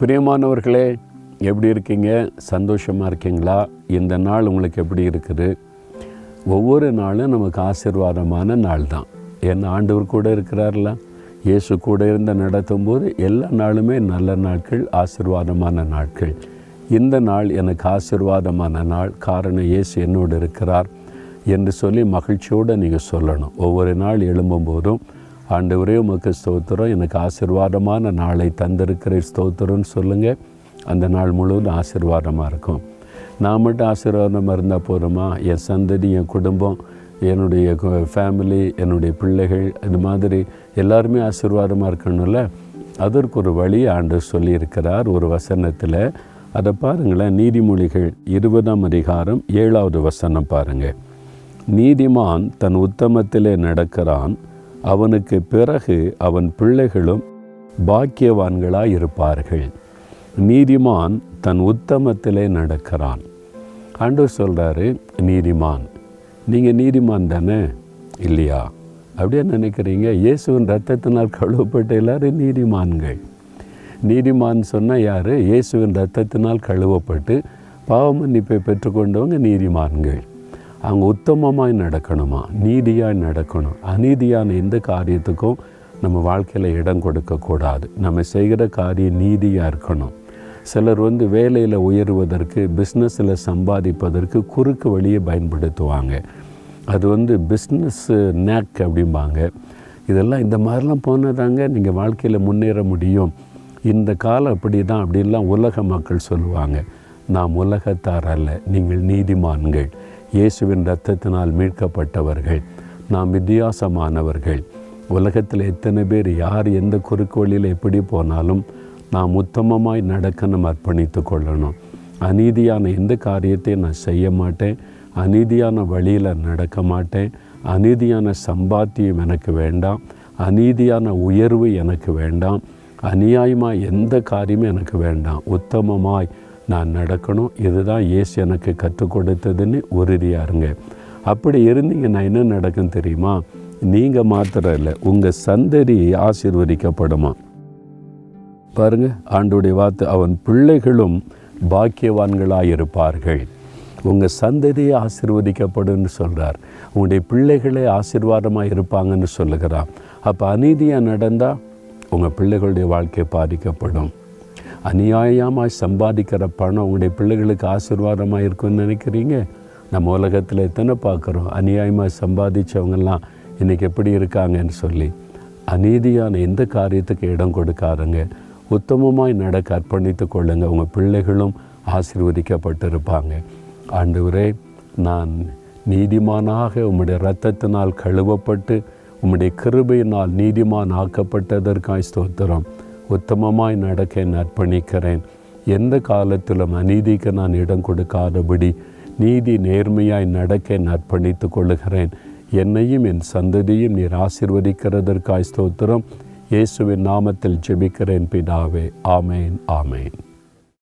பிரியமானவர்களே எப்படி இருக்கீங்க? சந்தோஷமாக இருக்கீங்களா? இந்த நாள் உங்களுக்கு எப்படி இருக்குது? ஒவ்வொரு நாளும் நமக்கு ஆசீர்வாதமான நாள் தான். ஏன்னா ஆண்டவர் கூட இருக்கிறார்ல? இயேசு கூட இருந்து நடத்தும் போது எல்லா நாளுமே நல்ல நாட்கள் ஆசிர்வாதமான நாட்கள். இந்த நாள் எனக்கு ஆசீர்வாதமான நாள். காரணம் இயேசு என்னோடு இருக்கிறார் என்று சொல்லி மகிழ்ச்சியோடு நீங்கள் சொல்லணும். ஒவ்வொரு நாள் எழும்பும்போதும் ஆண்டவரே உமக்கு ஸ்தோத்திரம். எனக்கு ஆசீர்வாதமான நாளை தந்திருக்கிற ஸ்தோத்திரம்னு சொல்லுங்கள் அந்த நாள் முழுவதும் ஆசீர்வாதமாக இருக்கும். நான் மட்டும் ஆசீர்வாதமாக இருந்தால் போதுமா? என் சந்ததி என் குடும்பம் என்னுடைய ஃபேமிலி என்னுடைய பிள்ளைகள் இது மாதிரி எல்லாருமே ஆசீர்வாதமாக இருக்கணும்ல? அதற்கு ஒரு வழி ஆண்டு சொல்லியிருக்கிறார் ஒரு வசனத்தில். அதை பாருங்களேன். நீதிமொழிகள் இருபதாம் அதிகாரம் ஏழாவது வசனம் பாருங்கள் நீதிமான் தன் உத்தமத்திலே நடக்கிறான். அவனுக்கு பிறகு அவன் பிள்ளைகளும் பாக்கியவான்களாய் இருப்பார்கள் நீதிமான் தன் உத்தமத்திலே நடக்கிறான். ஆண்டவர் சொல்கிறாரு நீதிமான் நீங்கள் நீதிமான் தானே? இல்லையா? அப்படியே நினைக்கிறீங்க. இயேசுவின் ரத்தத்தினால் கழுவப்பட்ட எல்லாரும் நீதிமான்கள். நீதிமான் சொன்னால் யார்? இயேசுவின் ரத்தத்தினால் கழுவப்பட்டு பாவ மன்னிப்பை பெற்றுக்கொண்டவங்க நீதிமான்கள். அவங்க உத்தமமாய் நடக்கணுமா? நீதியாய் நடக்கணும். அநீதியான எந்த காரியத்துக்கும் நம்ம வாழ்க்கையில் இடம் கொடுக்கக்கூடாது நம்ம செய்கிற காரியம் நீதியாக இருக்கணும். சிலர் வந்து வேலையில் உயருவதற்கு பிஸ்னஸில் சம்பாதிப்பதற்கு குறுக்கு வழியை பயன்படுத்துவாங்க. அது வந்து பிஸ்னஸ் நேக் அப்படிம்பாங்க. இதெல்லாம் இந்த மாதிரிலாம் போனதாங்க நீங்கள் வாழ்க்கையில் முன்னேற முடியும். இந்த காலம் அப்படி தான் அப்படின்லாம் உலக மக்கள் சொல்லுவாங்க. நாம் உலகத்தார் அல்ல நீங்கள் நீதிமான்கள். இயேசுவின் இரத்தத்தினால் மீட்கப்பட்டவர்கள். நாம் வித்தியாசமானவர்கள். உலகத்தில் எத்தனை பேர் யார் எந்த குறுக்கு வழியில் எப்படி போனாலும் நாம் உத்தமமாய் நடக்க நம்ம அர்ப்பணித்து கொள்ளணும். அநீதியான எந்த காரியத்தையும் நான் செய்ய மாட்டேன் அநீதியான வழியில் நடக்க மாட்டேன் அநீதியான சம்பாத்தியம் எனக்கு வேண்டாம் அநீதியான உயர்வு எனக்கு வேண்டாம் அநியாயமாக எந்த காரியமும் எனக்கு வேண்டாம். உத்தமமாய் நான் நடக்கணும். இதுதான் ஏசு எனக்கு கற்றுக் கொடுத்ததுன்னு உறுதியாக இருங்க அப்படி இருந்தீங்கன்னா என்ன நடக்கும் தெரியுமா? நீங்கள் மாத்திரம் இல்லை உங்கள் சந்ததி ஆசீர்வதிக்கப்படுமா? பாருங்கள் ஆண்டுடைய வார்த்தை அவன் பிள்ளைகளும் பாக்கியவான்களாக இருப்பார்கள் உங்கள் சந்ததியை ஆசிர்வதிக்கப்படும்னு சொல்கிறார் உங்களுடைய பிள்ளைகளே ஆசீர்வாதமாக இருப்பாங்கன்னு சொல்லுகிறான் அப்போ அநீதியாக நடந்தால் உங்கள் பிள்ளைகளுடைய வாழ்க்கை பாதிக்கப்படும். அநியாயமாக சம்பாதிக்கிற பணம் உங்களுடைய பிள்ளைகளுக்கு ஆசீர்வாதமாக இருக்கும்னு நினைக்கிறீங்க? நம்ம உலகத்தில் எத்தனை பார்க்குறோம்? அநியாயமாக சம்பாதிச்சவங்கெல்லாம் இன்றைக்கி எப்படி இருக்காங்கன்னு சொல்லி. அநீதியான எந்த காரியத்துக்கு இடம் கொடுக்காதுங்க. உத்தமமாய் நடக்க அர்ப்பணித்து கொள்ளுங்க. உங்கள் பிள்ளைகளும் ஆசீர்வதிக்கப்பட்டிருப்பாங்க. ஆண்டவரே நான் நீதிமானாக உம்முடைய இரத்தத்தினால் கழுவப்பட்டு உம்முடைய கிருபையினால் நீதிமான் ஆக்கப்பட்டதற்காய் ஸ்தோத்திரம். உத்தமமாய் நடக்க நான் அர்ப்பணிக்கிறேன். எந்த காலத்திலும் அநீதிக்கு நான் இடம் கொடுக்காதபடி நீதி நேர்மையாய் நடக்க நான் அர்ப்பணித்து கொள்ளுகிறேன். என்னையும் என் சந்ததியும் நீர் ஆசிர்வதிக்கிறதற்காய் ஸ்தோத்திரம். இயேசுவின் நாமத்தில் ஜெபிக்கிறேன் பிதாவே. ஆமேன் ஆமேன்.